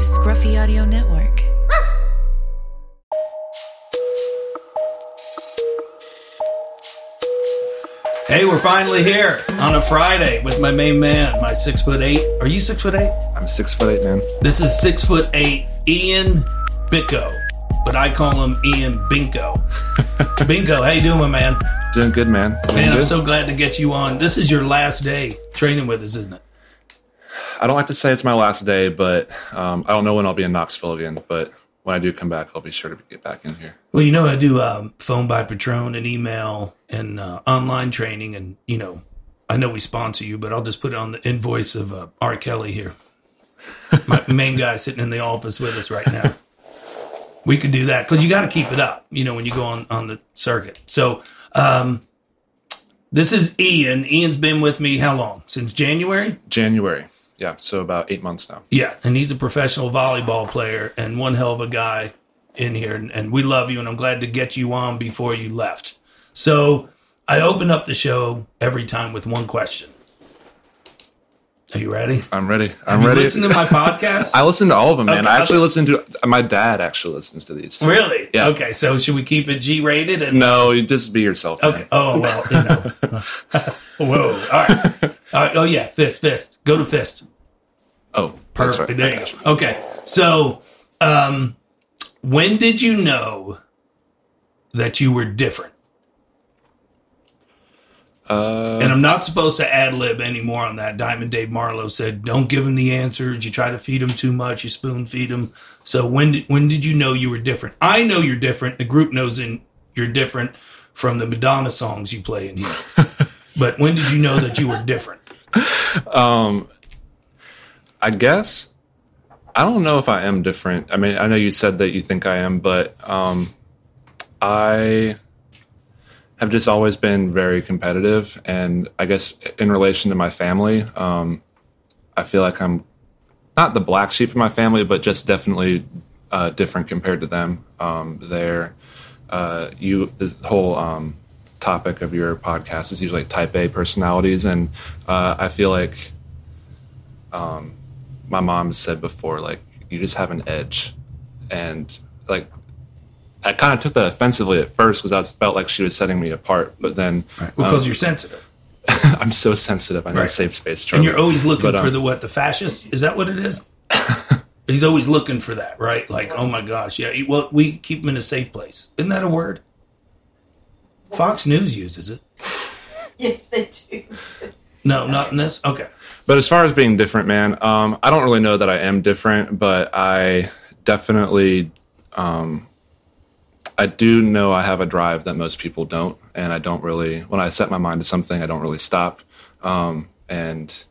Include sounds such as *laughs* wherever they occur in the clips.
Scruffy Audio Network. Hey, we're finally here on a Friday with my main man, my six foot eight. Are you six foot eight? I'm six foot eight, man. This is six foot eight Ian Bicko, but I call him Ian Binko. *laughs* Binko, how you doing, my man? Doing good, man. Doing Man, I'm so glad to get you on. This is your last day training with us, isn't it? I don't like to say it's my last day, but um, I don't know when I'll be in Knoxville again. But when I do come back, I'll be sure to get back in here. Well, you know, I do um, phone by Patron and email and uh, online training, and you know, I know we sponsor you, but I'll just put it on the invoice of uh, R. Kelly here, my *laughs* main guy sitting in the office with us right now. We could do that because you got to keep it up, you know, when you go on on the circuit. So, um, this is Ian. Ian's been with me how long? Since January. January. Yeah, so about eight months now. Yeah, and he's a professional volleyball player and one hell of a guy in here, and, and we love you, and I'm glad to get you on before you left. So I open up the show every time with one question. Are you ready? I'm ready. I'm you ready. listened to my podcast? *laughs* I listen to all of them, man. Okay, I actually okay. listen to. My dad actually listens to these. really? Yeah. Okay, so should we keep it G rated? And No, you just be yourself. man. okay. Oh well, you know. *laughs* *laughs* Whoa. All right. Right. Oh yeah, fist, fist. Go to fist. Oh, Perfect. right. There you. go. Okay. So, um, when did you know that you were different? Uh, And I'm not supposed to ad lib anymore on that. Diamond Dave Marlowe said, "Don't give him the answers. You try to feed him too much. You spoon feed him." So when did, when did you know you were different? I know you're different. The group knows in, you're different from the Madonna songs you play in here. *laughs* but when did you know that you were different? *laughs* um, I guess I don't know if I am different. I mean, I know you said that you think I am, but um, I have just always been very competitive, and I guess in relation to my family, um, I feel like I'm not the black sheep in my family, but just definitely uh, different compared to them. Um, they're uh, you the whole um, topic of your podcast is usually type A personalities, and uh, I feel like um, my mom said before, like you just have an edge, and like I kind of took that offensively at first because I felt like she was setting me apart, but then Because um, you're sensitive. *laughs* I'm so sensitive. I know Right. safe space, And you're always looking But, um, for the what? The fascist? Is that what it is? *laughs* He's always looking for that, right? Like, oh my gosh, yeah. Well, we keep him in a safe place. Isn't that a word? Fox News uses it. *laughs* Yes, they do. No, not in this. Okay. But as far as being different, man, um, I don't really know that I am different, but I definitely, um, I do know I have a drive that most people don't, and I don't really. When I set my mind to something, I don't really stop, um, and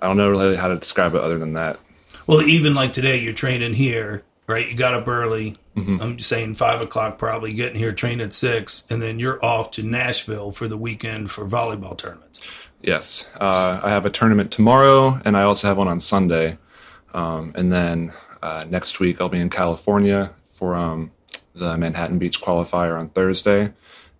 I don't know really how to describe it other than that. Well, even like today, you're training here, right? You got up early. I'm saying five o'clock, probably getting here, train at six, and then you're off to Nashville for the weekend for volleyball tournaments. Yes, uh, I have a tournament tomorrow, and I also have one on Sunday, um, and then uh, next week I'll be in California for um, the Manhattan Beach qualifier on Thursday.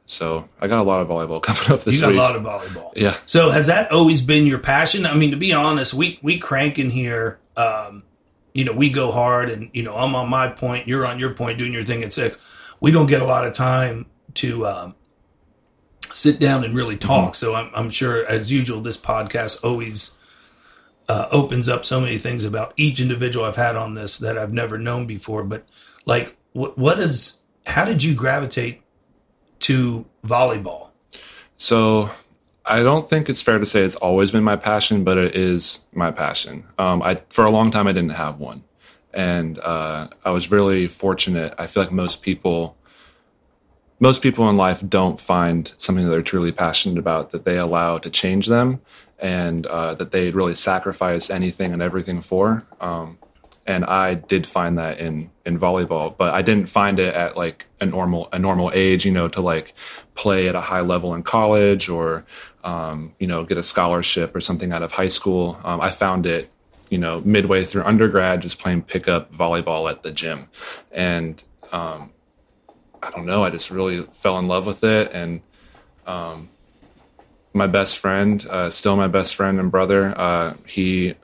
So I got a lot of volleyball *laughs* coming up this you got week. a lot of volleyball. Yeah. So has that always been your passion? I mean, to be honest, we we crank in here. Um, you know, we go hard, and you know, I'm on my point, you're on your point, doing your thing at six. We don't get a lot of time to um, sit down and really talk. So I'm, I'm sure, as usual, this podcast always uh, opens up so many things about each individual I've had on this that I've never known before. But like, what what is? How did you gravitate to volleyball? So I don't think it's fair to say it's always been my passion, but it is my passion. Um, I for a long time I didn't have one, and uh, I was really fortunate. I feel like most people, most people in life don't find something that they're truly passionate about that they allow to change them, and uh, that they really sacrifice anything and everything for. Um, and I did find that in in volleyball, but I didn't find it at like a normal a normal age, you know, to like play at a high level in college or um, you know get a scholarship or something out of high school. Um, I found it, you know, midway through undergrad, just playing pickup volleyball at the gym, and um, I don't know, I just really fell in love with it, and um, my best friend, uh, still my best friend and brother, uh, he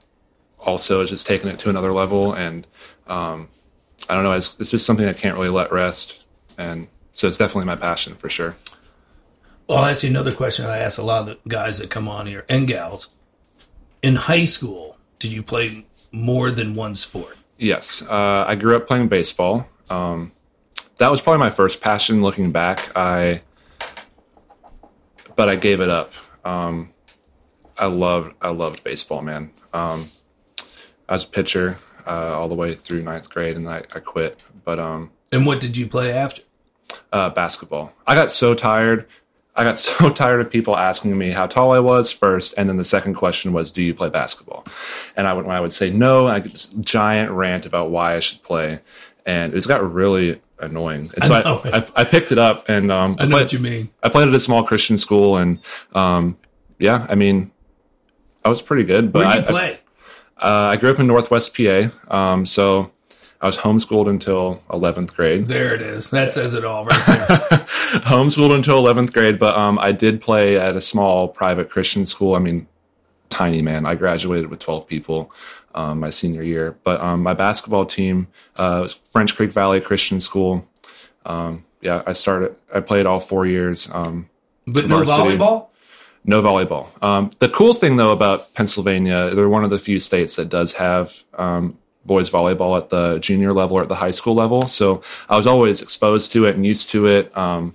also has just taken it to another level. And um, I don't know, it's, it's just something I can't really let rest. And so it's definitely my passion for sure. Well, I'll ask you another question I ask a lot of the guys that come on here and gals. In high school, did you play more than one sport? Yes, uh, I grew up playing baseball. Um, that was probably my first passion. Looking back, I but I gave it up. Um, I loved I loved baseball, man. Um, I was a pitcher uh, all the way through ninth grade, and I, I quit. But um, And what did you play after? uh, basketball. I got so tired. I got *laughs* so tired of people asking me how tall I was first, and then the second question was, "Do you play basketball?" And I would, when I would say no, I get this giant rant about why I should play, and it just got really annoying. And so I I. I, I, picked it up, and um, I know played- what you mean. I played at a small Christian school, and um, yeah, I mean, I was pretty good. But Where'd you I, play? I, uh, I grew up in Northwest PA, um, so I was homeschooled until eleventh grade. there it is. That says it all right there. *laughs* homeschooled until 11th grade, but um, I did play at a small private Christian school. I mean, tiny man. I graduated with 12 people um, my senior year. But um, my basketball team uh, was French Creek Valley Christian School. Um, yeah, I started. I played all four years. Um, But no Varsity. volleyball? No volleyball. Um, the cool thing though about Pennsylvania, they're one of the few states that does have um, boys volleyball at the junior level or at the high school level. So I was always exposed to it and used to it. Um,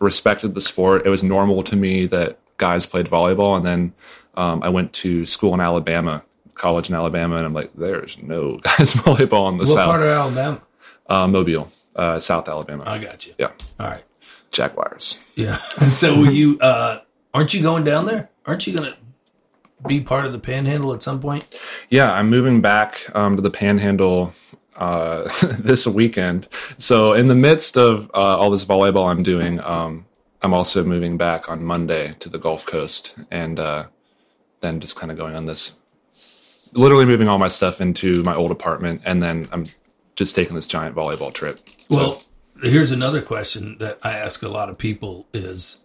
respected the sport. It was normal to me that guys played volleyball, and then um, I went to school in Alabama, college in Alabama, and I'm like, there's no *laughs* guys volleyball in the What south. part of Alabama? uh, Mobile, uh, South Alabama. I got you. yeah, All right. Jaguars. Yeah. *laughs* so you uh aren't you going down there? Aren't you gonna be part of the panhandle at some point? Yeah, I'm moving back um, to the Panhandle uh, *laughs* this weekend. So, in the midst of uh, all this volleyball I'm doing, um, I'm also moving back on Monday to the Gulf Coast, and uh, then just kind of going on this, literally moving all my stuff into my old apartment, and then I'm just taking this giant volleyball trip. So- Well, here's another question that I ask a lot of people is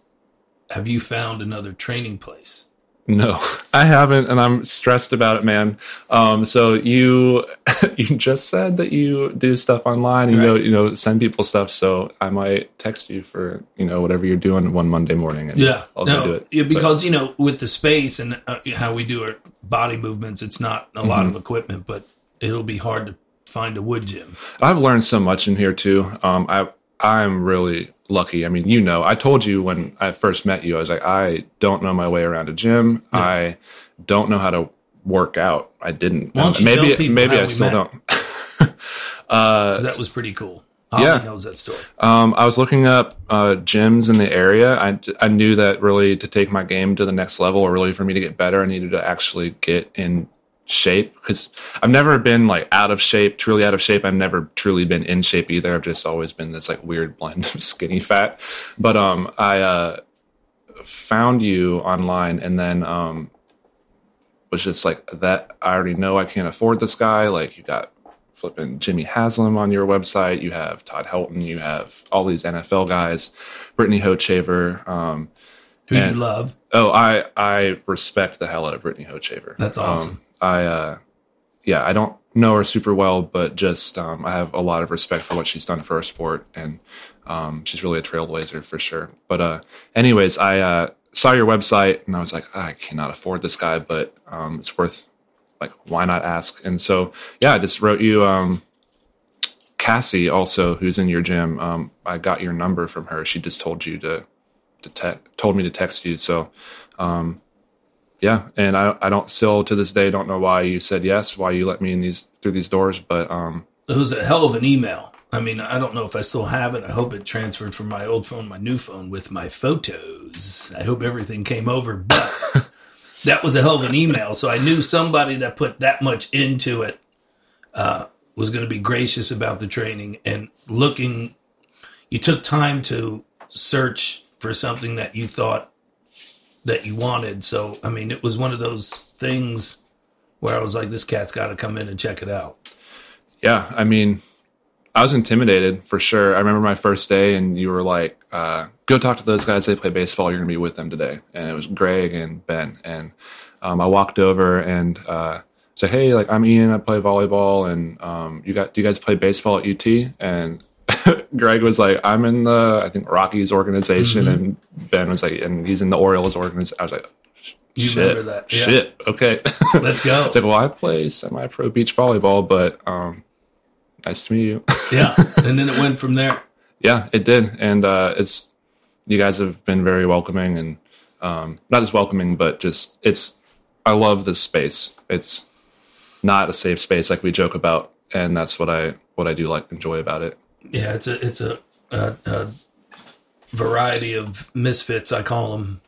have you found another training place? No, I haven't, and I'm stressed about it, man. Um, so you *laughs* you just said that you do stuff online, and you know, you know, send people stuff. So I might text you for you know whatever you're doing one Monday morning, and Yeah, I'll no, go do it. Yeah, But- because you know, with the space and uh, how we do our body movements, it's not a lot Mm-hmm. of equipment, but it'll be hard to find a wood gym. I've learned so much in here too. Um, I I'm really lucky. I mean, you know, I told you when I first met you, I was like, I don't know my way around a gym. I don't know how to work out. I didn't. Why don't you maybe maybe I still met? don't. *laughs* 'Cause that was pretty cool. Holly yeah. knows that story. Um, I was looking up uh, gyms in the area. I, I knew that really to take my game to the next level, or really for me to get better, I needed to actually get in shape because I've never been like out of shape, truly out of shape. I've never truly been in shape either. I've just always been this like weird blend of skinny fat. But um, I uh, found you online and then um, was just like that. I already know I can't afford this guy. Like you got flipping Jimmy Haslam on your website. You have Todd Helton. You have all these NFL guys, Brittany Hochevar. Um, Who And- you love. oh, I I respect the hell out of Brittany Hochevar. That's awesome. Um, I uh, yeah, I don't know her super well, but just um, I have a lot of respect for what she's done for our sport, and um, she's really a trailblazer for sure. But uh, anyways, I uh, saw your website and I was like, I cannot afford this guy, but um, it's worth like why not ask? And so yeah, I just wrote you. Um, Cassie, also who's in your gym, um, I got your number from her. She just told you to to te- told me to text you. So, um, yeah, and I I don't still to this day don't know why you said yes, why you let me in these through these doors, but um, It was a hell of an email. I mean, I don't know if I still have it. I hope it transferred from my old phone, my new phone with my photos. I hope everything came over, but *laughs* that was a hell of an email. So I knew somebody that put that much into it uh, was going to be gracious about the training and looking. You took time to search for something that you thought that you wanted. So, I mean, it was one of those things where I was like, this cat's got to come in and check it out. yeah, I mean, I was intimidated for sure. I remember my first day, and you were like, uh, "Go talk to those guys. They play baseball. You're gonna be with them today." And it was Greg and Ben, and um, I walked over and uh, say, "Hey, like I'm Ian. I play volleyball, and um, you got do you guys play baseball at UT?" And *laughs* Greg was like, "I'm in the I think Rockies organization," Mm-hmm. and Ben was like, "And he's in the Orioles organization." I was like, You "Shit, remember that, yeah. shit, okay." *laughs* Let's go. it's like, well, I play semi-pro beach volleyball, but um, nice to meet you. *laughs* yeah, and then it went from there. yeah, it did, and uh, it's you guys have been very welcoming and um, not as welcoming, but just it's. I love this space. It's not a safe space like we joke about, and that's what I what I do like enjoy about it. Yeah, it's a it's a, a, a variety of misfits. I call them.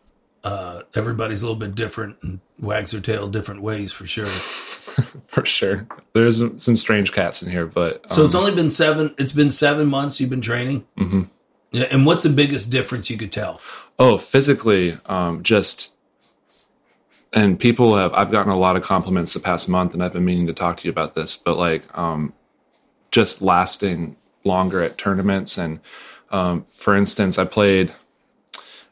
Uh, everybody's a little bit different and wags their tail different ways for sure. *laughs* For sure, there's some strange cats in here, but So um, it's only been seven. It's been seven months you've been training. Mm-hmm. Yeah, and what's the biggest difference you could tell? Oh, physically, um, just and people have I've gotten a lot of compliments the past month, and I've been meaning to talk to you about this, but like um, just lasting longer at tournaments, and um, for instance, I played,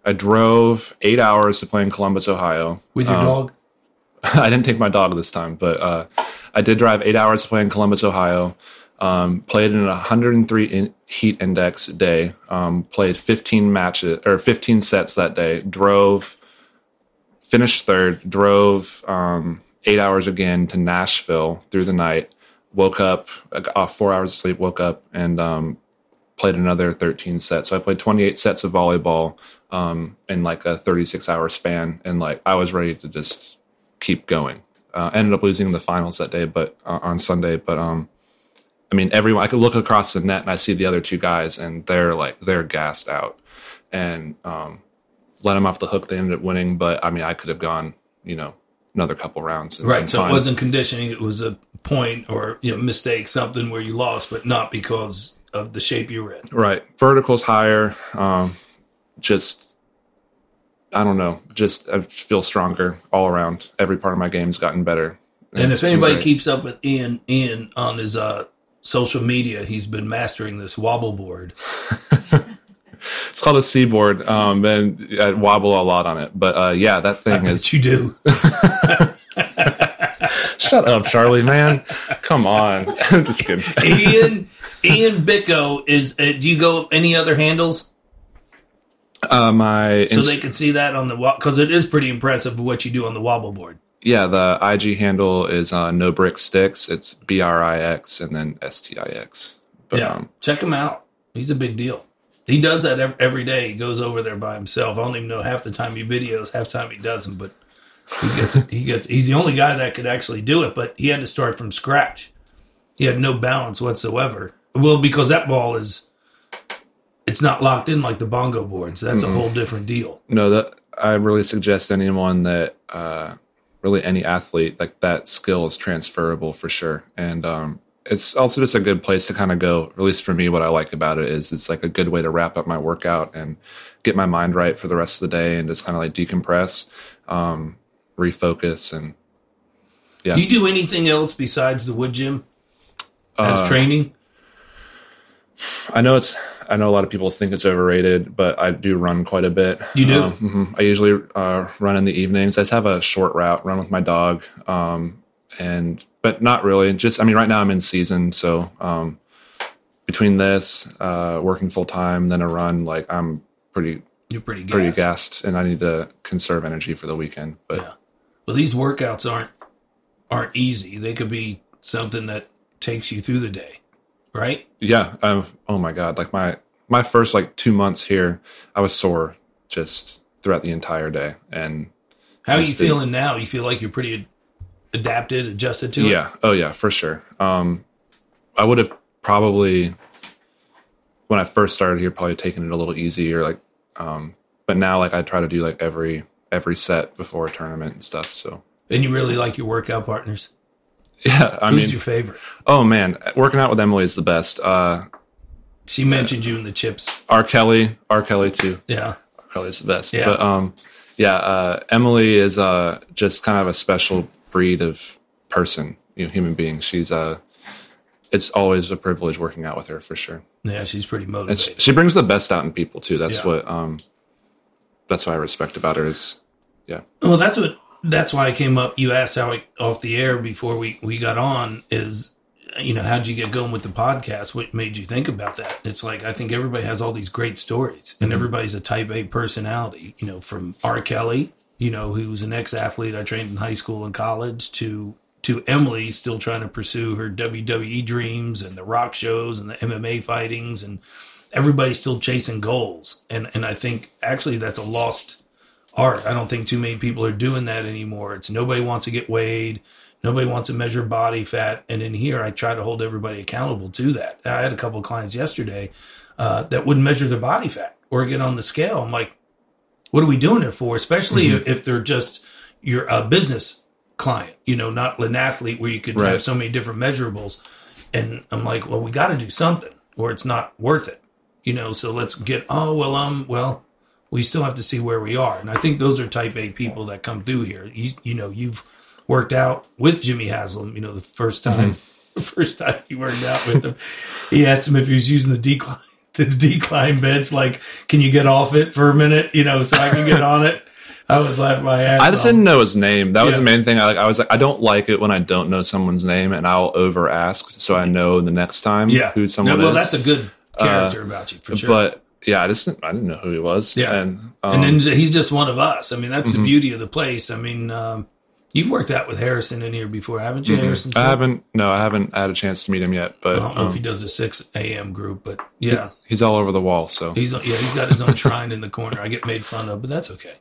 I drove eight hours to play in Columbus, Ohio. With your Um, dog? *laughs* I didn't take my dog this time, but uh, I did drive eight hours to play in Columbus, Ohio. Um, played in a 103 in heat index day. Um, played 15 matches or 15 sets that day. Drove, finished third. Drove um, eight hours again to Nashville through the night. Woke up off four hours of sleep. Woke up and um, played another 13 sets. So I played 28 sets of volleyball um, in like a 36 hour span, and like I was ready to just keep going. Uh, ended up losing the finals that day, but uh, on Sunday. But um, I mean, everyone. I could look across the net and I see the other two guys, and they're like they're gassed out, and um, let them off the hook. They ended up winning, but I mean, I could have gone, you know, another couple rounds. and Right. So it wasn't conditioning. It was a point or you know mistake, something where you lost, but not because of the shape you were in. Right. Verticals higher. Um, just, I don't know. Just I feel stronger all around. Every part of my game's gotten better. And if anybody great. keeps up with Ian, Ian on his uh, social media, he's been mastering this wobble board. *laughs* it's called a seaboard, um, and I wobble a lot on it. But uh, yeah, that thing is. You do. *laughs* Shut up, Charlie, man. Come on. *laughs* just kidding. Ian Ian Bicko is. Uh, do you go any other handles Uh, my so they can see that on the because it is pretty impressive what you do on the wobble board. yeah, the IG handle is uh, no brick sticks. It's B R I X and then S T I X. But yeah, um, check him out. He's a big deal. He does that every day. He goes over there by himself. I don't even know half the time he videos, half the time he doesn't. But he gets it. He gets. He's the only guy that could actually do it. But he had to start from scratch. He had no balance whatsoever. Well, because that ball is, it's not locked in like the bongo boards. That's a whole different deal. no, that I really suggest anyone that uh, really any athlete like that skill is transferable for sure. And um, it's also just a good place to kind of go. At least for me, what I like about it is it's like a good way to wrap up my workout and get my mind right for the rest of the day and just kind of like decompress, um, refocus, and yeah. Do you do anything else besides the wood gym as Uh, training? I know it's. I know a lot of people think it's overrated, but I do run quite a bit. You do? Um, mhm. I usually uh, run in the evenings. I just have a short route, run with my dog, um, and but not really. Just I mean, right now I'm in season, so um, between this, uh, working full time, then a run, like I'm pretty You're pretty gassed. pretty gassed, and I need to conserve energy for the weekend. But Yeah. Well, these workouts aren't aren't easy. They could be something that takes you through the day, right? yeah, um, oh my god, like my my first like two months here, I was sore just throughout the entire day, and How are you feeling now? You feel like you're pretty adapted, adjusted to it? Yeah. Oh yeah, for sure. Um, I would have probably when I first started here probably taken it a little easier, like, um, but now like I try to do like every every set before a tournament and stuff. So And you really like your workout partners. yeah, I Who's mean, your favorite? oh man, working out with Emily is the best. Uh, She mentioned you in the chips. R. Kelly, R. Kelly too. Yeah. R. Kelly's the best. Yeah. But um, yeah, uh, Emily is uh just kind of a special breed of person, you know, human being. She's uh it's always a privilege working out with her for sure. Yeah, she's pretty motivated. she, she brings the best out in people too. That's Yeah. what um that's what I respect about her is yeah. well, that's what that's why I came up. You asked how I off the air before we we got on is you know how'd you get going with the podcast? What made you think about that? It's like I think everybody has all these great stories, and everybody's a Type A personality. You know, from R. Kelly, you know, who's an ex athlete I trained in high school and college, to to Emily still trying to pursue her WWE dreams and the rock shows and the MMA fightings and everybody's still chasing goals. And and I think actually that's a lost art. I don't think too many people are doing that anymore. It's nobody wants to get weighed. Nobody wants to measure body fat. And in here, I try to hold everybody accountable to that. I had a couple clients yesterday uh, that wouldn't measure their body fat or get on the scale. I'm like, what are we doing it for? Especially Mm-hmm. if they're just your a business client, you know, not an athlete where you could Right. have so many different measurables. And I'm like, well, we got to do something or it's not worth it, you know. So let's get. Oh well, um, well, we still have to see where we are. And I think those are Type A people that come through here. You, you know, you've worked out with Jimmy Haslam. You know, the first time, *laughs* the first time he worked out with him, he asked him if he was using the decline, the decline bench. Like, can you get off it for a minute? You know, so I can get on it. I was laughing my ass. I just off. didn't know his name. That was Yeah. the main thing. I like. I was like, I don't like it when I don't know someone's name, and I'll over ask so I know the next time yeah, who someone no, well, is. that's a good character about you for sure. But yeah, I just didn't, I didn't know who he was. Yeah. and um, and then he's just one of us. I mean, that's Mm-hmm. the beauty of the place. I mean, um, you've worked out with Harrison in here before, haven't you, Mm-hmm. I haven't. No, I haven't had a chance to meet him yet. But I don't know if um, he does the six a.m. group, but yeah, he's all over the wall. So he's yeah he's got his own *laughs* shrine in the corner. I get made fun of, but that's okay.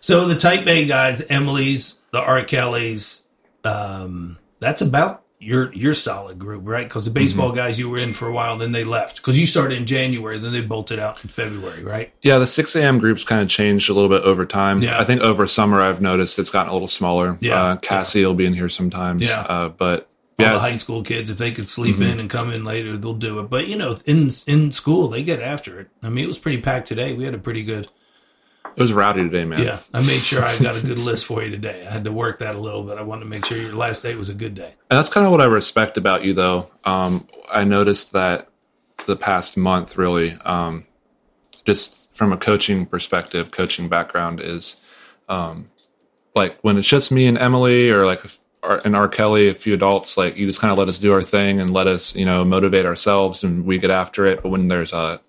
So the Type A guys, Emily's, the R. Kelly's, um, that's about your your solid group, right? Because the baseball Mm-hmm. guys you were in for a while, then they left because you started in January, then they bolted out in February, right? yeah, the six a.m. groups kind of changed a little bit over time. Yeah. I think over summer I've noticed it's gotten a little smaller. Yeah. uh, Cassie will be in here sometimes. Yeah. uh, but all yeah, the high school kids, if they could sleep Mm-hmm. in and come in later, they'll do it. But you know, in in school, they get after it. I mean, it was pretty packed today. We had a pretty good. It was rowdy today, man. Yeah, I made sure I got a good list for you today. I had to work that a little bit. I wanted to make sure your last day was a good day. And that's kind of what I respect about you, though. Um, I noticed that the past month, really, um, just from a coaching perspective, coaching background is um, like when it's just me and Emily, or like and R. Kelly, a few adults, like you just kind of let us do our thing and let us, you know, motivate ourselves, and we get after it. But when there's a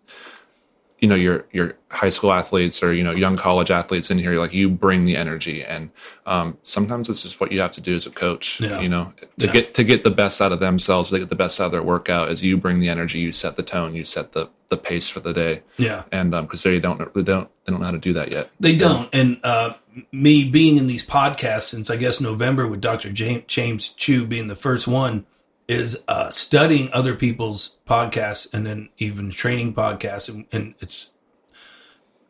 you know your your high school athletes or you know young college athletes in here like you bring the energy and um, sometimes it's just what you have to do as a coach Yeah. you know to Yeah. get to get the best out of themselves to get the best out of their workout is you bring the energy you set the tone you set the the pace for the day Yeah, and because they don't they don't they don't know how to do that yet they don't. And uh, me being in these podcasts since I guess November with Dr. James, James Chu being the first one is uh, studying other people's podcasts and then even training podcasts, and, and it's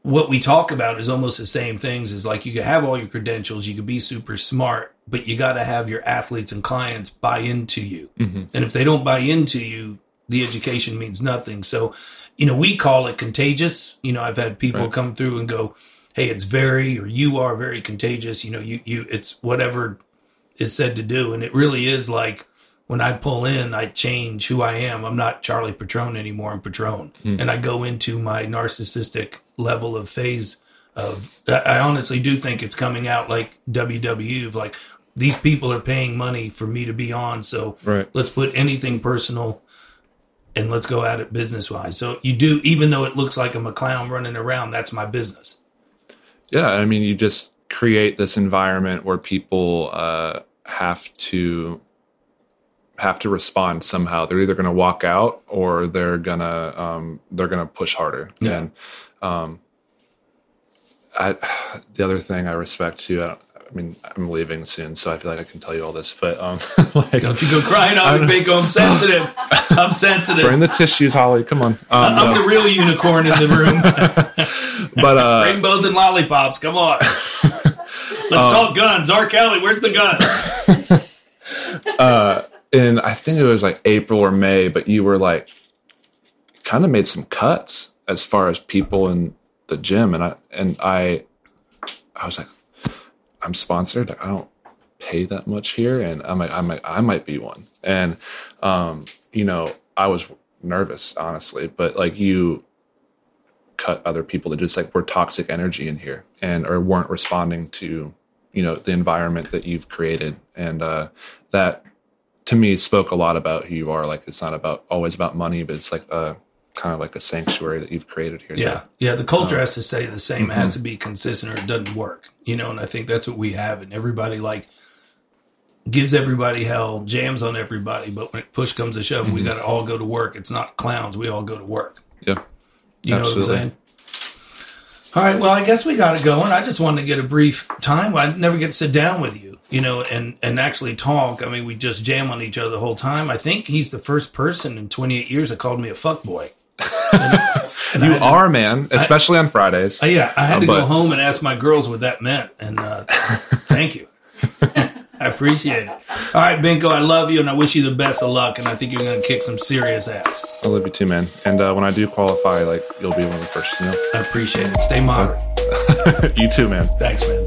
what we talk about is almost the same things is like you can have all your credentials, you could be super smart, but you got to have your athletes and clients buy into you. And if they don't buy into you, the education means nothing. So, you know, we call it contagious. You know, I've had people Right. come through and go, Hey, it's very, or you are very contagious. You know, you, you, it's whatever is said to do. And it really is like when I pull in, I change who I am. I'm not Charlie Patron anymore. I'm Patron. And I go into my narcissistic level of phase of, I I honestly do think it's coming out like WWE of like, these people are paying money for me to be on. So Right. let's put anything personal and let's go at it business wise. So you do, even though it looks like I'm a clown running around, that's my business. yeah i mean you just create this environment where people uh, have to have to respond somehow they're either going to walk out or they're gonna um, they're gonna push harder Yeah. and um, I, the other thing i respect too I, don't, I mean i'm leaving soon so i feel like i can tell you all this but um *laughs* like Don't you go crying on me, Big. I'm sensitive. I'm sensitive. bring the tissues holly come on um, I'm no. the real unicorn in the room. *laughs* but uh Rainbows and lollipops. Come on. *laughs* Let's Um, talk guns. R. Kelly, where's the gun? In I think it was like April or May, but you were like kind of made some cuts as far as people in the gym, and I and I I was like, I'm sponsored. I don't pay that much here, and I might I might I might be one, and um, you know I was nervous honestly, but like you cut other people that just like were toxic energy in here and or weren't responding to you know the environment that you've created and uh, that to me spoke a lot about who you are like it's not about always about money but it's like a kind of like a sanctuary that you've created here Yeah, yeah. The culture um, has to stay the same. It has to mm-hmm. be consistent, or it doesn't work. You know, and I think that's what we have. And everybody like gives everybody hell, jams on everybody. But when push comes to shove, we mm-hmm. got to all go to work. It's not clowns. We all go to work. yeah You know what I'm saying? All right. Well, I guess we got to go. And I just wanted to get a brief time. I never get to sit down with you, you know, and and actually talk. I mean, we just jam on each other the whole time. I think he's the first person in 28 years that called me a fuck boy. *laughs* And you I are man especially on fridays Uh, yeah, I had Uh, to go but- home and ask my girls what that meant, and uh, thank you. *laughs* I appreciate it. All right, Binko, I love you, and I wish you the best of luck. And I think you're going to kick some serious ass. i love you too man and uh, when i do qualify like you'll be one of the first to know I appreciate it. Stay moderate. *laughs* you too man Thanks, man.